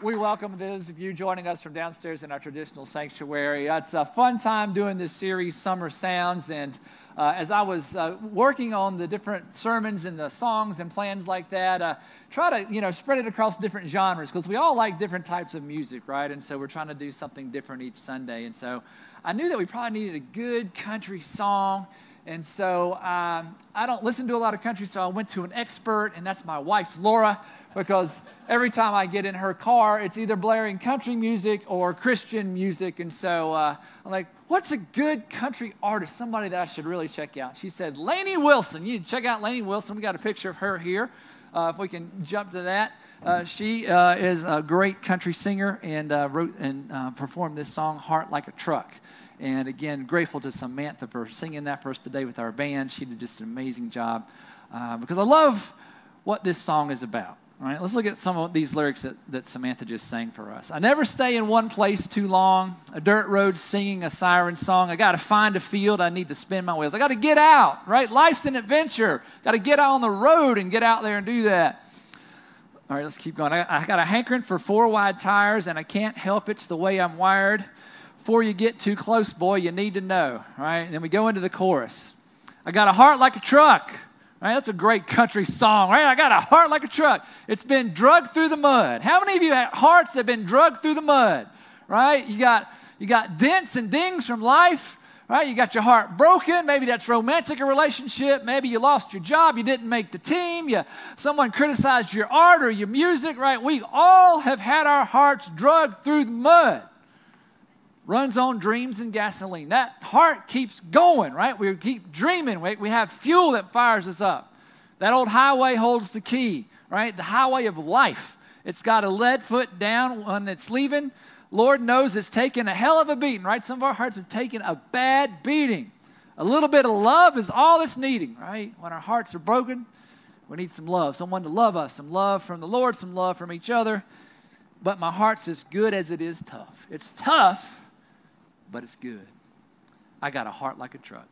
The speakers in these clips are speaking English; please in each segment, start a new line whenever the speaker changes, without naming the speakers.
we welcome those of you joining us from downstairs in our traditional sanctuary. It's a fun time doing this series, Summer Sounds. And uh, as I was uh, working on the different sermons and the songs and plans like that, uh, try to you know spread it across different genres because we all like different types of music, right? And so we're trying to do something different each Sunday. And so I knew that we probably needed a good country song. And so um, I don't listen to a lot of country, so I went to an expert, and that's my wife, Laura, because every time I get in her car, it's either blaring country music or Christian music. And so uh, I'm like, what's a good country artist, somebody that I should really check out? She said, Lainey Wilson. You check out Lainey Wilson. We got a picture of her here. Uh, if we can jump to that, uh, she uh, is a great country singer and uh, wrote and uh, performed this song, Heart Like a Truck. And again, grateful to Samantha for singing that for us today with our band. She did just an amazing job because I love what this song is about. All right, let's look at some of these lyrics that, that Samantha just sang for us. I never stay in one place too long. A dirt road singing a siren song. I got to find a field. I need to spin my wheels. I got to get out, right? Life's an adventure. Got to get out on the road and get out there and do that. All right, let's keep going. I, I got a hankering for four wide tires, and I can't help It's the way I'm wired before you get too close, boy, you need to know, right? And then we go into the chorus. I got a heart like a truck. Right? That's a great country song, right? I got a heart like a truck. It's been drugged through the mud. How many of you have hearts that have been drugged through the mud? Right? You got you got dents and dings from life, right? You got your heart broken. Maybe that's romantic a relationship. Maybe you lost your job. You didn't make the team. You, someone criticized your art or your music, right? We all have had our hearts drugged through the mud runs on dreams and gasoline. That heart keeps going, right? We keep dreaming. We have fuel that fires us up. That old highway holds the key, right? The highway of life. It's got a lead foot down when it's leaving. Lord knows it's taken a hell of a beating, right? Some of our hearts have taken a bad beating. A little bit of love is all it's needing, right? When our hearts are broken, we need some love, someone to love us, some love from the Lord, some love from each other. But my heart's as good as it is tough. It's tough but it's good. I got a heart like a truck.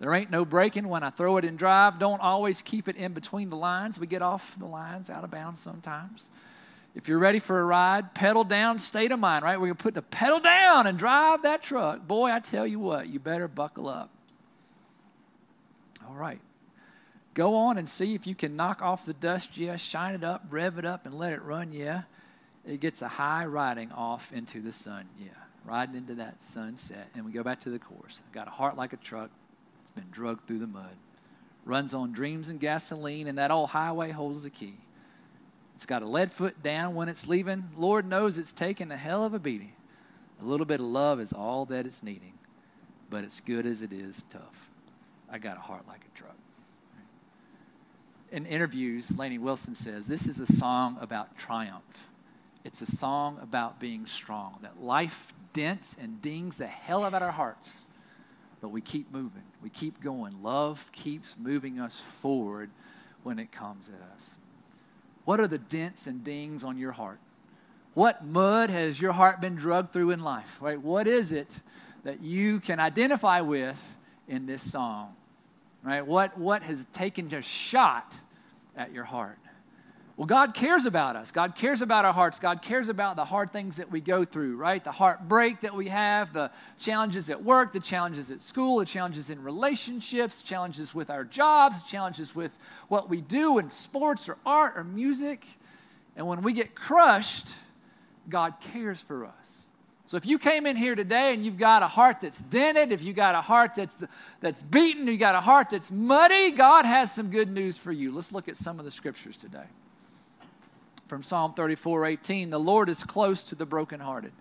There ain't no braking when I throw it in drive. Don't always keep it in between the lines. We get off the lines out of bounds sometimes. If you're ready for a ride, pedal down, state of mind, right? We're going to put the pedal down and drive that truck. Boy, I tell you what, you better buckle up. All right. Go on and see if you can knock off the dust, yeah. Shine it up, rev it up, and let it run, yeah. It gets a high riding off into the sun, yeah riding into that sunset. And we go back to the course. Got a heart like a truck. It's been drugged through the mud. Runs on dreams and gasoline, and that old highway holds the key. It's got a lead foot down when it's leaving. Lord knows it's taken a hell of a beating. A little bit of love is all that it's needing, but it's good as it is tough. I got a heart like a truck. In interviews, Lainey Wilson says this is a song about triumph. It's a song about being strong, that life dents and dings the hell out of our hearts. But we keep moving, we keep going. Love keeps moving us forward when it comes at us. What are the dents and dings on your heart? What mud has your heart been drugged through in life? Right? What is it that you can identify with in this song? Right? What, what has taken a shot at your heart? Well, God cares about us. God cares about our hearts. God cares about the hard things that we go through, right? The heartbreak that we have, the challenges at work, the challenges at school, the challenges in relationships, challenges with our jobs, challenges with what we do in sports or art or music. And when we get crushed, God cares for us. So if you came in here today and you've got a heart that's dented, if you got a heart that's that's beaten, you got a heart that's muddy, God has some good news for you. Let's look at some of the scriptures today from Psalm 34 18. The Lord is close to the brokenhearted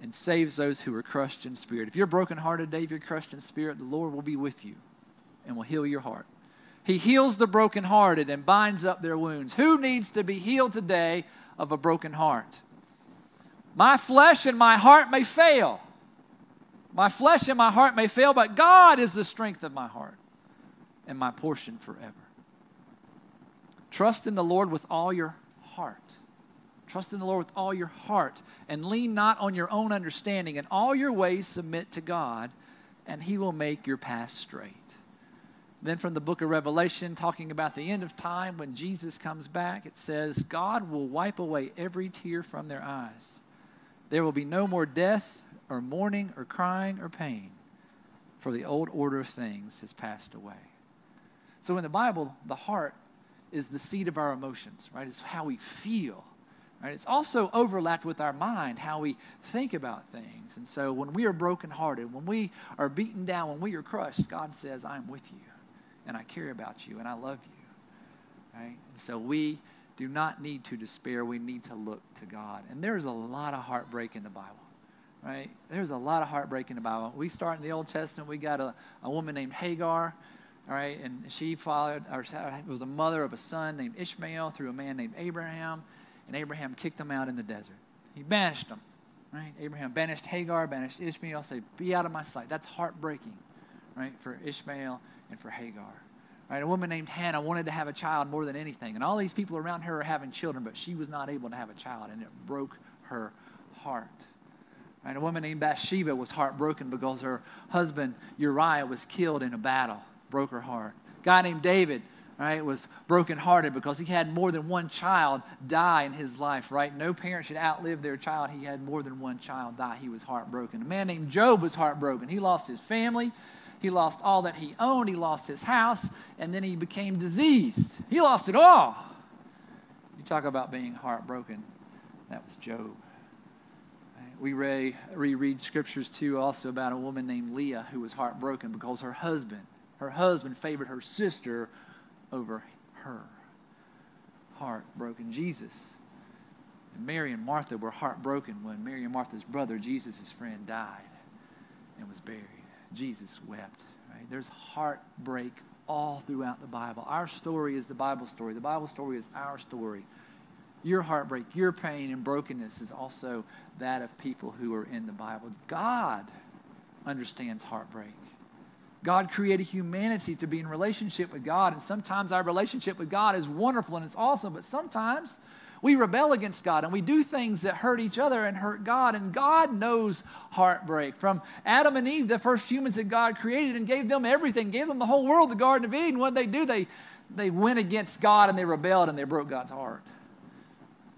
and saves those who are crushed in spirit. If you're brokenhearted if you're crushed in spirit, the Lord will be with you and will heal your heart. He heals the brokenhearted and binds up their wounds. Who needs to be healed today of a broken heart? My flesh and my heart may fail. My flesh and my heart may fail, but God is the strength of my heart and my portion forever. Trust in the Lord with all your heart. Trust in the Lord with all your heart and lean not on your own understanding. In all your ways, submit to God, and He will make your path straight. Then from the book of Revelation, talking about the end of time when Jesus comes back, it says, God will wipe away every tear from their eyes. There will be no more death, or mourning, or crying, or pain, for the old order of things has passed away. So in the Bible, the heart is the seat of our emotions, right? It's how we feel. Right? It's also overlapped with our mind, how we think about things. And so when we are brokenhearted, when we are beaten down, when we are crushed, God says, I'm with you and I care about you and I love you. Right? And so we do not need to despair. We need to look to God. And there's a lot of heartbreak in the Bible. Right? There's a lot of heartbreak in the Bible. We start in the Old Testament, we got a, a woman named Hagar. All right, and she followed, or was a mother of a son named Ishmael through a man named Abraham, and Abraham kicked them out in the desert. He banished them, right? Abraham banished Hagar, banished Ishmael, said, Be out of my sight. That's heartbreaking, right, for Ishmael and for Hagar. Right, a woman named Hannah wanted to have a child more than anything, and all these people around her are having children, but she was not able to have a child, and it broke her heart. Right, a woman named Bathsheba was heartbroken because her husband Uriah was killed in a battle, broke her heart. A guy named David, right, was brokenhearted because he had more than one child die in his life, right? No parent should outlive their child. He had more than one child die. He was heartbroken. A man named Job was heartbroken. He lost his family, he lost all that he owned. He lost his house. And then he became diseased. He lost it all. You talk about being heartbroken. That was Job. We re- reread scriptures too also about a woman named Leah who was heartbroken because her husband, her husband favored her sister over her. Heartbroken. Jesus and Mary and Martha were heartbroken when Mary and Martha's brother, Jesus' friend, died and was buried. Jesus wept. Right? There's heartbreak all throughout the Bible. Our story is the Bible story. The Bible story is our story. Your heartbreak, your pain and brokenness is also that of people who are in the Bible. God understands heartbreak. God created humanity to be in relationship with God, and sometimes our relationship with God is wonderful and it's awesome, but sometimes we rebel against God and we do things that hurt each other and hurt God. And God knows heartbreak. From Adam and Eve, the first humans that God created and gave them everything, gave them the whole world, the Garden of Eden. What did they do? They, they went against God and they rebelled and they broke God's heart.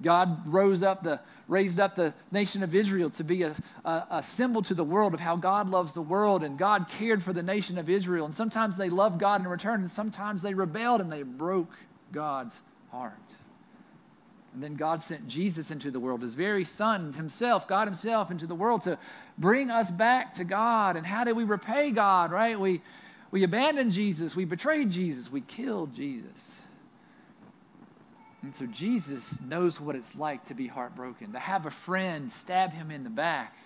God rose up the, raised up the nation of Israel to be a, a, a, symbol to the world of how God loves the world, and God cared for the nation of Israel. And sometimes they loved God in return, and sometimes they rebelled and they broke God's heart. And then God sent Jesus into the world, his very Son himself, God himself, into the world to bring us back to God. And how did we repay God, right? We, we abandoned Jesus, we betrayed Jesus, we killed Jesus. And so Jesus knows what it's like to be heartbroken, to have a friend stab him in the back,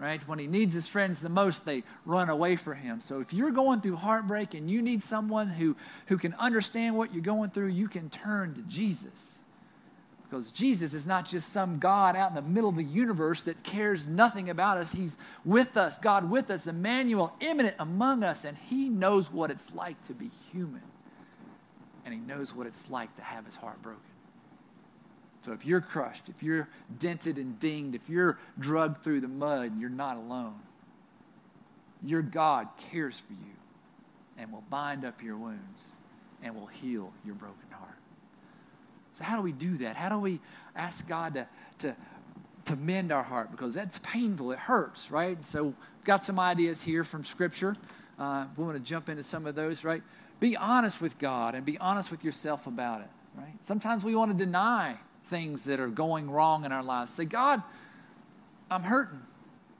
right? When he needs his friends the most, they run away from him. So if you're going through heartbreak and you need someone who, who can understand what you're going through, you can turn to Jesus. Because Jesus is not just some God out in the middle of the universe that cares nothing about us. He's with us, God with us, Emmanuel, immanent among us, and He knows what it's like to be human. And He knows what it's like to have His heart broken. So if you're crushed, if you're dented and dinged, if you're drugged through the mud, you're not alone. Your God cares for you and will bind up your wounds and will heal your broken heart. So, how do we do that? How do we ask God to, to, to mend our heart? Because that's painful, it hurts, right? So, got some ideas here from Scripture. Uh, we want to jump into some of those, right? Be honest with God and be honest with yourself about it, right? Sometimes we want to deny things that are going wrong in our lives. Say, God, I'm hurting.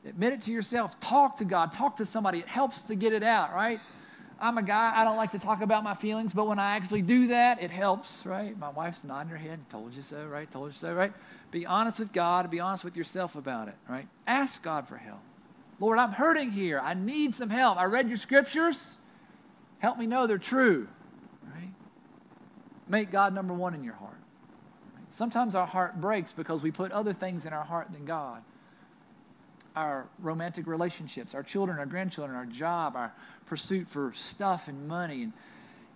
Admit it to yourself. Talk to God. Talk to somebody. It helps to get it out, right? I'm a guy, I don't like to talk about my feelings, but when I actually do that, it helps, right? My wife's nodding her head, told you so, right? Told you so, right? Be honest with God, be honest with yourself about it, right? Ask God for help. Lord, I'm hurting here. I need some help. I read your scriptures. Help me know they're true, right? Make God number one in your heart. Sometimes our heart breaks because we put other things in our heart than God our romantic relationships, our children, our grandchildren, our job, our pursuit for stuff and money. And,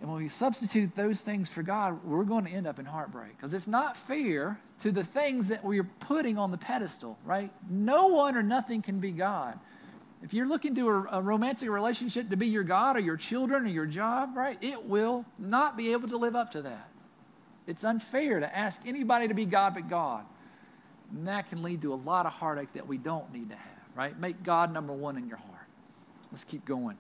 and when we substitute those things for God, we're going to end up in heartbreak because it's not fair to the things that we're putting on the pedestal, right? No one or nothing can be God. If you're looking to a, a, romantic relationship to be your God or your children or your job, right, it will not be able to live up to that. It's unfair to ask anybody to be God but God. And that can lead to a lot of heartache that we don't need to have, right? Make God number one in your heart. Let's keep going.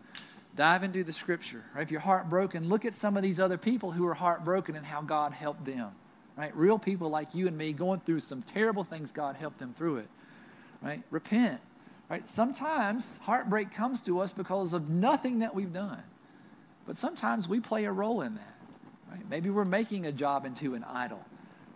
Dive into the scripture, right? If you're heartbroken, look at some of these other people who are heartbroken and how God helped them, right? Real people like you and me going through some terrible things, God helped them through it, right? Repent, right? Sometimes heartbreak comes to us because of nothing that we've done, but sometimes we play a role in that, right? Maybe we're making a job into an idol,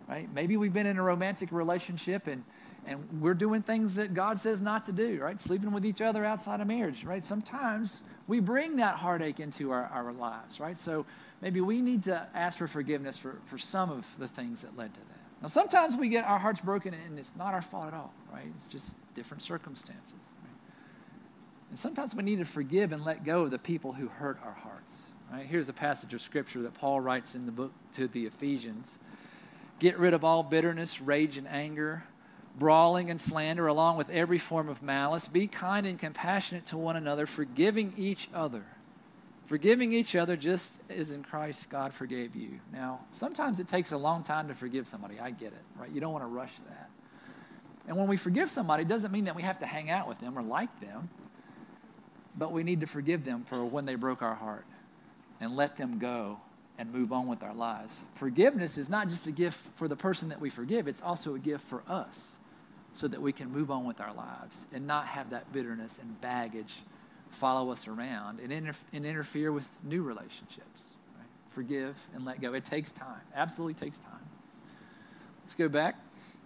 right? Maybe we've been in a romantic relationship and and we're doing things that God says not to do, right? Sleeping with each other outside of marriage, right? Sometimes we bring that heartache into our, our lives, right? So maybe we need to ask for forgiveness for, for some of the things that led to that. Now, sometimes we get our hearts broken and it's not our fault at all, right? It's just different circumstances. Right? And sometimes we need to forgive and let go of the people who hurt our hearts, right? Here's a passage of scripture that Paul writes in the book to the Ephesians Get rid of all bitterness, rage, and anger brawling and slander, along with every form of malice. Be kind and compassionate to one another, forgiving each other. Forgiving each other just as in Christ God forgave you. Now, sometimes it takes a long time to forgive somebody. I get it, right? You don't want to rush that. And when we forgive somebody, it doesn't mean that we have to hang out with them or like them, but we need to forgive them for when they broke our heart and let them go and move on with our lives. Forgiveness is not just a gift for the person that we forgive, it's also a gift for us so that we can move on with our lives and not have that bitterness and baggage follow us around and, inter- and interfere with new relationships. Right? Forgive and let go. It takes time, absolutely takes time. Let's go back.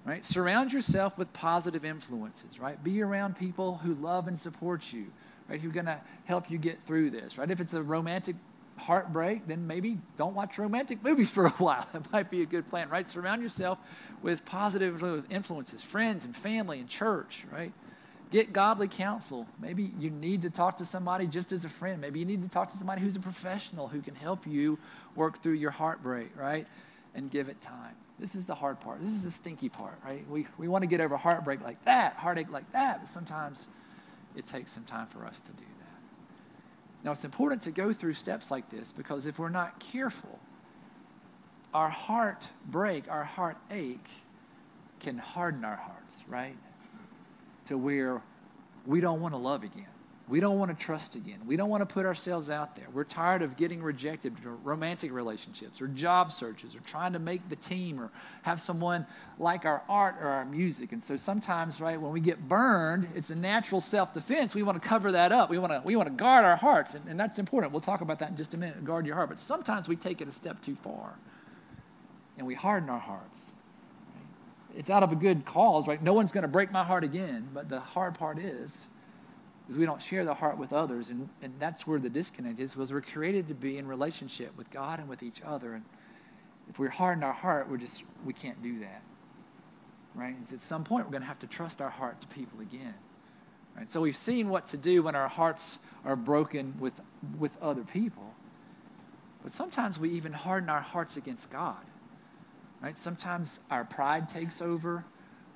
Right? Surround yourself with positive influences, right? Be around people who love and support you, right? Who are going to help you get through this, right? If it's a romantic heartbreak, then maybe don't watch romantic movies for a while. That might be a good plan, right? Surround yourself with positive influences, friends and family and church, right? Get godly counsel. Maybe you need to talk to somebody just as a friend. Maybe you need to talk to somebody who's a professional who can help you work through your heartbreak, right? And give it time. This is the hard part. This is the stinky part, right? We, we want to get over heartbreak like that, heartache like that, but sometimes it takes some time for us to do now, it's important to go through steps like this because if we're not careful, our heart break, our heart ache can harden our hearts, right? To where we don't want to love again. We don't want to trust again. We don't want to put ourselves out there. We're tired of getting rejected for romantic relationships or job searches or trying to make the team or have someone like our art or our music. And so sometimes, right, when we get burned, it's a natural self-defense. We want to cover that up. We want to we want to guard our hearts, and, and that's important. We'll talk about that in just a minute. Guard your heart. But sometimes we take it a step too far, and we harden our hearts. It's out of a good cause, right? No one's going to break my heart again. But the hard part is is we don't share the heart with others. And, and that's where the disconnect is, because we're created to be in relationship with God and with each other. And if we harden our heart, we're just, we can't do that. Right? It's at some point, we're going to have to trust our heart to people again. Right? So we've seen what to do when our hearts are broken with, with other people. But sometimes we even harden our hearts against God. Right? Sometimes our pride takes over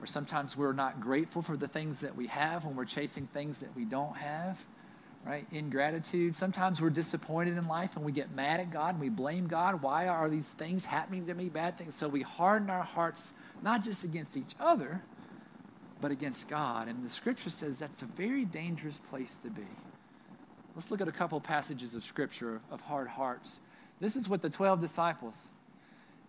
or sometimes we're not grateful for the things that we have when we're chasing things that we don't have, right? Ingratitude. Sometimes we're disappointed in life and we get mad at God and we blame God. Why are these things happening to me? Bad things. So we harden our hearts not just against each other, but against God. And the scripture says that's a very dangerous place to be. Let's look at a couple passages of scripture of hard hearts. This is what the 12 disciples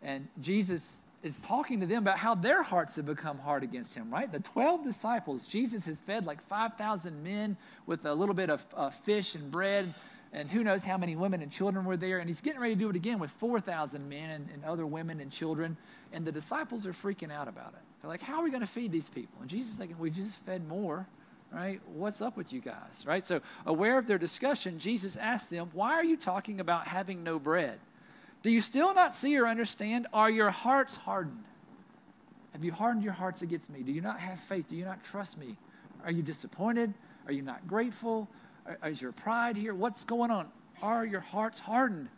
and Jesus is talking to them about how their hearts have become hard against him, right? The 12 disciples, Jesus has fed like 5,000 men with a little bit of uh, fish and bread, and who knows how many women and children were there. And he's getting ready to do it again with 4,000 men and, and other women and children. And the disciples are freaking out about it. They're like, how are we going to feed these people? And Jesus is thinking, we just fed more right? What's up with you guys, right? So, aware of their discussion, Jesus asked them, Why are you talking about having no bread? Do you still not see or understand? Are your hearts hardened? Have you hardened your hearts against me? Do you not have faith? Do you not trust me? Are you disappointed? Are you not grateful? Is your pride here? What's going on? Are your hearts hardened?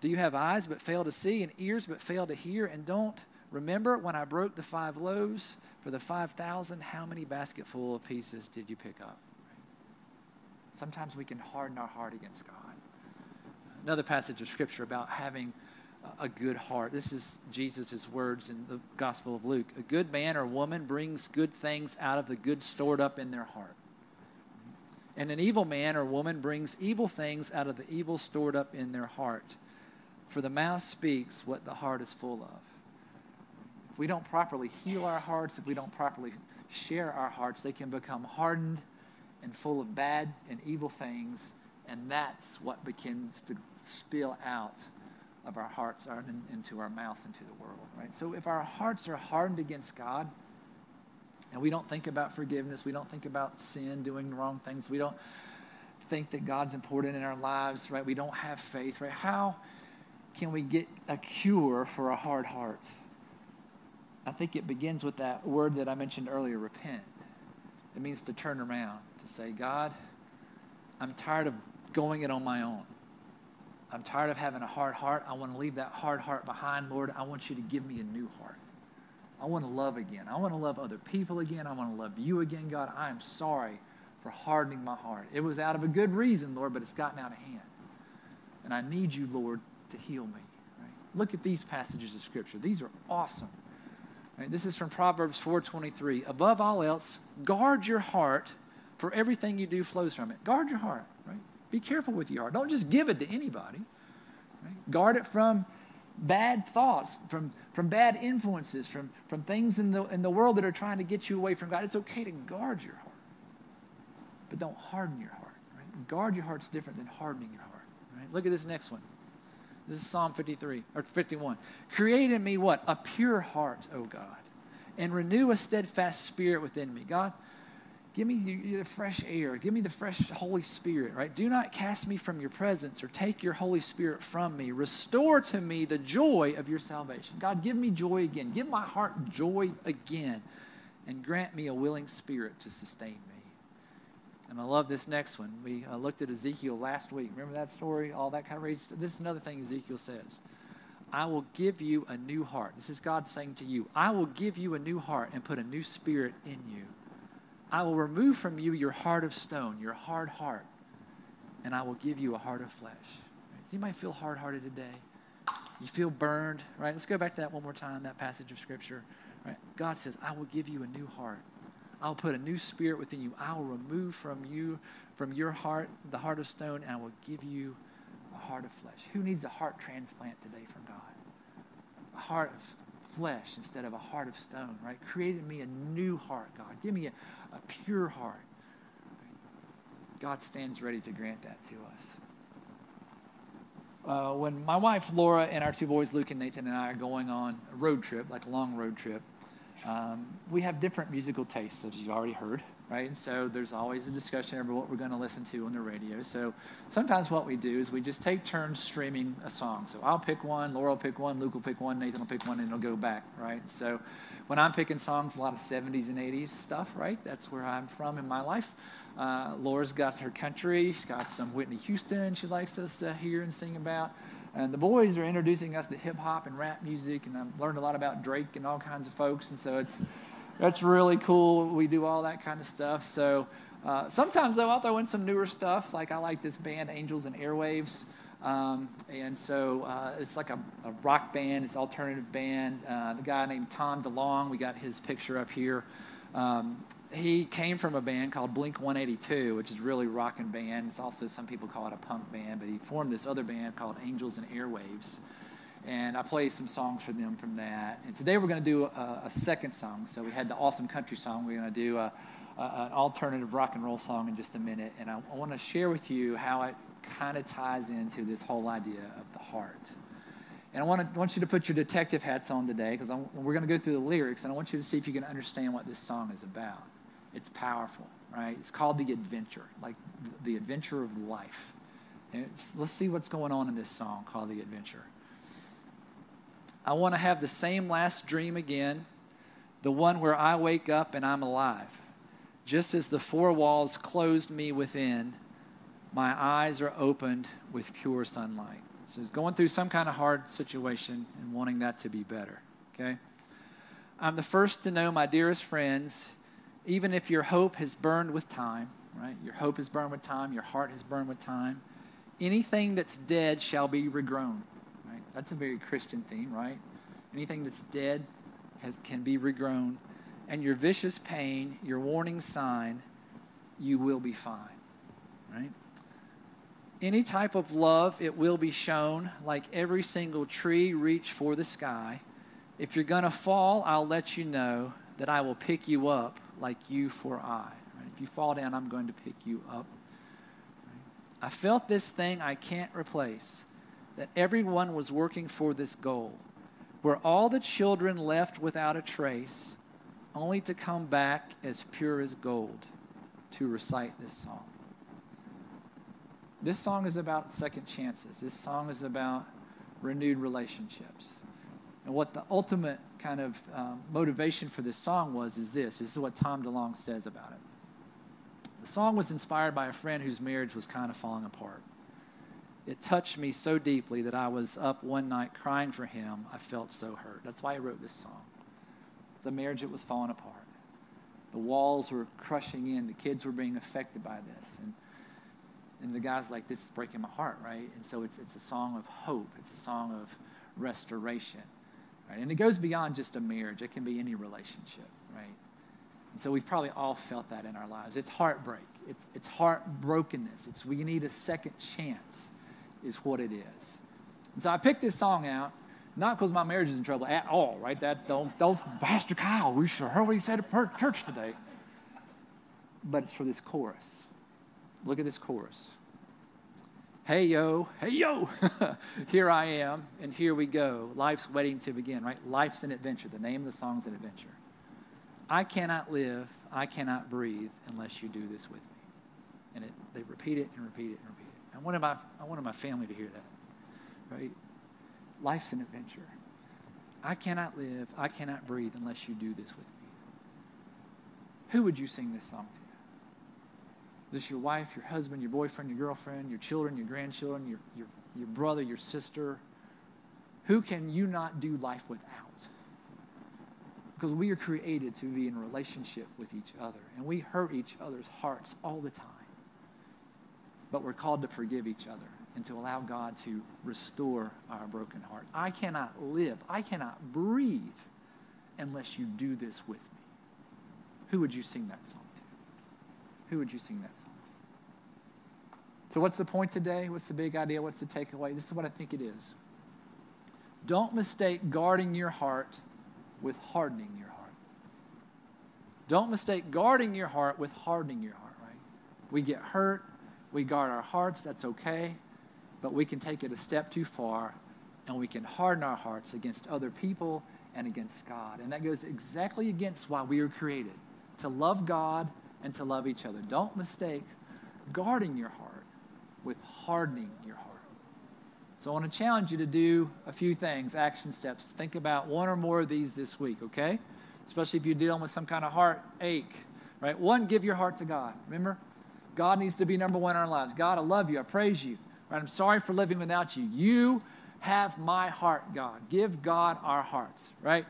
Do you have eyes but fail to see and ears but fail to hear? And don't remember when I broke the five loaves for the 5,000, how many basketful of pieces did you pick up? Sometimes we can harden our heart against God. Another passage of scripture about having a good heart. This is Jesus' words in the Gospel of Luke. A good man or woman brings good things out of the good stored up in their heart. And an evil man or woman brings evil things out of the evil stored up in their heart. For the mouth speaks what the heart is full of. If we don't properly heal our hearts, if we don't properly share our hearts, they can become hardened and full of bad and evil things. And that's what begins to spill out of our hearts into our mouths, into the world, right? So if our hearts are hardened against God, and we don't think about forgiveness, we don't think about sin, doing wrong things, we don't think that God's important in our lives, right? We don't have faith, right? How can we get a cure for a hard heart? I think it begins with that word that I mentioned earlier, repent. It means to turn around, to say, God, I'm tired of going it on my own. I'm tired of having a hard heart. I want to leave that hard heart behind, Lord. I want you to give me a new heart. I want to love again. I want to love other people again. I want to love you again, God. I am sorry for hardening my heart. It was out of a good reason, Lord, but it's gotten out of hand. And I need you, Lord, to heal me. Right? Look at these passages of Scripture. These are awesome. Right? This is from Proverbs 4.23. Above all else, guard your heart, for everything you do flows from it. Guard your heart. Be careful with your heart. Don't just give it to anybody. Right? Guard it from bad thoughts, from, from bad influences, from, from things in the, in the world that are trying to get you away from God. It's okay to guard your heart, but don't harden your heart. Right? Guard your heart's different than hardening your heart. Right? Look at this next one. This is Psalm 53 or 51. Create in me what? A pure heart, O God, and renew a steadfast spirit within me. God, Give me the, fresh air. Give me the fresh Holy Spirit, right? Do not cast me from your presence or take your Holy Spirit from me. Restore to me the joy of your salvation. God, give me joy again. Give my heart joy again. And grant me a willing spirit to sustain me. And I love this next one. We uh, looked at Ezekiel last week. Remember that story? All that kind of rage. This is another thing Ezekiel says. I will give you a new heart. This is God saying to you, I will give you a new heart and put a new spirit in you. I will remove from you your heart of stone, your hard heart, and I will give you a heart of flesh. Right? Does anybody feel hard hearted today? You feel burned, right? Let's go back to that one more time, that passage of Scripture. Right? God says, I will give you a new heart. I'll put a new spirit within you. I will remove from you, from your heart, the heart of stone, and I will give you a heart of flesh. Who needs a heart transplant today from God? A heart of flesh instead of a heart of stone, right? Created me a new heart, God. Give me a, a pure heart. God stands ready to grant that to us. Uh, when my wife Laura and our two boys, Luke and Nathan, and I are going on a road trip, like a long road trip, um, we have different musical tastes, as you've already heard right? And so there's always a discussion over what we're going to listen to on the radio. So sometimes what we do is we just take turns streaming a song. So I'll pick one, Laura will pick one, Luke will pick one, Nathan will pick one, and it'll go back, right? So when I'm picking songs, a lot of 70s and 80s stuff, right? That's where I'm from in my life. Uh, Laura's got her country. She's got some Whitney Houston she likes us to hear and sing about. And the boys are introducing us to hip hop and rap music, and I've learned a lot about Drake and all kinds of folks. And so it's that's really cool. We do all that kind of stuff. So uh, sometimes, though, I'll throw in some newer stuff. Like I like this band, Angels and Airwaves. Um, and so uh, it's like a, a, rock band, it's alternative band. Uh, the guy named Tom DeLonge, we got his picture up here. Um, he came from a band called Blink 182, which is really rock and band. It's also some people call it a punk band, but he formed this other band called Angels and Airwaves and I play some songs for them from that. And today we're going to do a, a, second song. So we had the awesome country song. We're going to do a, a, an alternative rock and roll song in just a minute. And I, I want to share with you how it kind of ties into this whole idea of the heart. And I want, to, want you to put your detective hats on today because we're going to go through the lyrics, and I want you to see if you can understand what this song is about. It's powerful, right? It's called The Adventure, like the adventure of life. And let's see what's going on in this song called The Adventure. I want to have the same last dream again, the one where I wake up and I'm alive. Just as the four walls closed me within, my eyes are opened with pure sunlight. So going through some kind of hard situation and wanting that to be better. Okay? I'm the first to know, my dearest friends, even if your hope has burned with time, right? Your hope has burned with time, your heart has burned with time. Anything that's dead shall be regrown? That's a very Christian theme, right? Anything that's dead has, can be regrown. And your vicious pain, your warning sign, you will be fine, right? Any type of love, it will be shown. Like every single tree, reach for the sky. If you're going to fall, I'll let you know that I will pick you up like you for I. Right? If you fall down, I'm going to pick you up. I felt this thing I can't replace, that everyone was working for this goal, where all the children left without a trace, only to come back as pure as gold to recite this song. This song is about second chances. This song is about renewed relationships. And what the ultimate kind of um, motivation for this song was is this. This is what Tom DeLonge says about it. The song was inspired by a friend whose marriage was kind of falling apart. It touched me so deeply that I was up one night crying for him. I felt so hurt. That's why I wrote this song. It's a marriage that was falling apart. The walls were crushing in. The kids were being affected by this. And, and the guy's like, this is breaking my heart, right? And so it's, it's a song of hope. It's a song of restoration. Right? And it goes beyond just a marriage. It can be any relationship, right? And so we've probably all felt that in our lives. It's heartbreak. It's, it's heartbrokenness. It's we need a second chance is what it is. And so I picked this song out, not because my marriage is in trouble at all, right? That don't, those Pastor Kyle, we sure heard what he said at church today. But it's for this chorus. Look at this chorus. Hey yo, hey yo, here I am, and here we go. Life's waiting to begin, right? Life's an adventure. The name of the song's an adventure. I cannot live, I cannot breathe unless you do this with me. And it, they repeat it and repeat it and repeat it. I wanted, my, I wanted my family to hear that, right? Life's an adventure. I cannot live, I cannot breathe unless you do this with me. Who would you sing this song to? Is this your wife, your husband, your boyfriend, your girlfriend, your children, your grandchildren, your, your, your brother, your sister? Who can you not do life without? Because we are created to be in relationship with each other, and we hurt each other's hearts all the time. But we're called to forgive each other and to allow God to restore our broken heart. I cannot live, I cannot breathe unless you do this with me. Who would you sing that song? To? Who would you sing that song to? So, what's the point today? What's the big idea? What's the takeaway? This is what I think it is. Don't mistake guarding your heart with hardening your heart. Don't mistake guarding your heart with hardening your heart, right? We get hurt, we guard our hearts, that's okay, but we can take it a step too far and we can harden our hearts against other people and against God. And that goes exactly against why we were created to love God and to love each other. Don't mistake guarding your heart with hardening your heart. So I want to challenge you to do a few things, action steps. Think about one or more of these this week, okay? Especially if you're dealing with some kind of heart ache, right? One, give your heart to God. Remember? God needs to be number one in our lives. God, I love you. I praise you. Right? I'm sorry for living without you. You have my heart, God. Give God our hearts, right?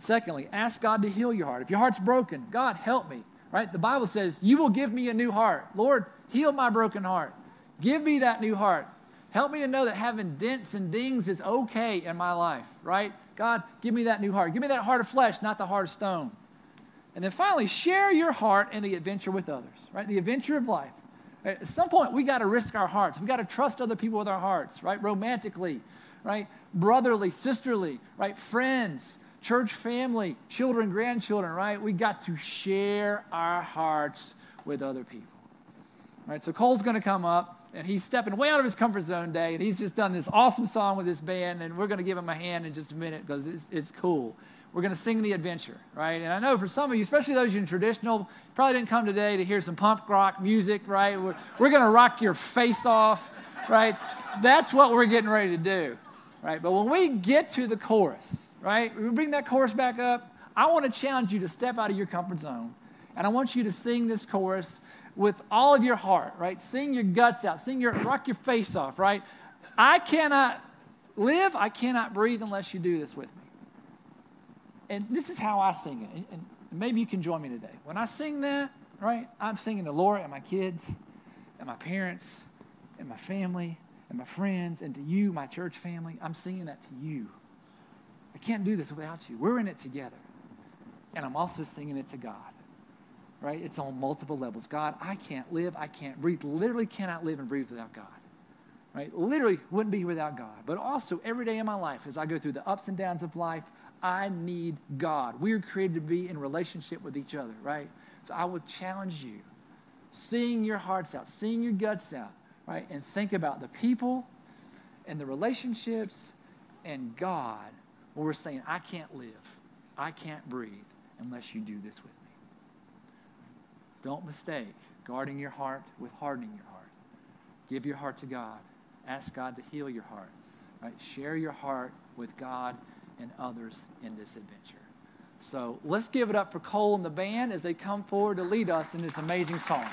Secondly, ask God to heal your heart. If your heart's broken, God, help me right? The Bible says, You will give me a new heart. Lord, heal my broken heart. Give me that new heart. Help me to know that having dents and dings is okay in my life, right? God, give me that new heart. Give me that heart of flesh, not the heart of stone. And then finally, share your heart in the adventure with others, right? The adventure of life. At some point, we got to risk our hearts. We got to trust other people with our hearts, right? Romantically, right? Brotherly, sisterly, right? Friends, church family, children, grandchildren, right? We got to share our hearts with other people. Right? So Cole's going to come up, and he's stepping way out of his comfort zone day, and he's just done this awesome song with this band, and we're going to give him a hand in just a minute because it's, it's cool. We're going to sing the adventure, right? And I know for some of you, especially those in traditional, probably didn't come today to hear some punk rock music, right? We're, we're going to rock your face off, right? That's what we're getting ready to do, right? But when we get to the chorus, right? We bring that chorus back up. I want to challenge you to step out of your comfort zone. And I want you to sing this chorus with all of your heart, right? Sing your guts out. Sing your, rock your face off, right? I cannot live, I cannot breathe unless you do this with me. And this is how I sing it. And, and maybe you can join me today. When I sing that, right? I'm singing to Laura and my kids and my parents and my family and my friends and to you, my church family. I'm singing that to you. I can't do this without you. We're in it together. And I'm also singing it to God, right? It's on multiple levels. God, I can't live, I can't breathe, literally cannot live and breathe without God, right? Literally wouldn't be without God. But also, every day in my life, as I go through the ups and downs of life, I need God. We are created to be in relationship with each other, right? So I would challenge you, seeing your hearts out, seeing your guts out, right? And think about the people and the relationships and God where we're saying, I can't live, I can't breathe unless you do this with me. Don't mistake guarding your heart with hardening your heart. Give your heart to God. Ask God to heal your heart. Right? Share your heart with God and others in this adventure. So let's give it up for Cole and the band as they come forward to lead us in this amazing song.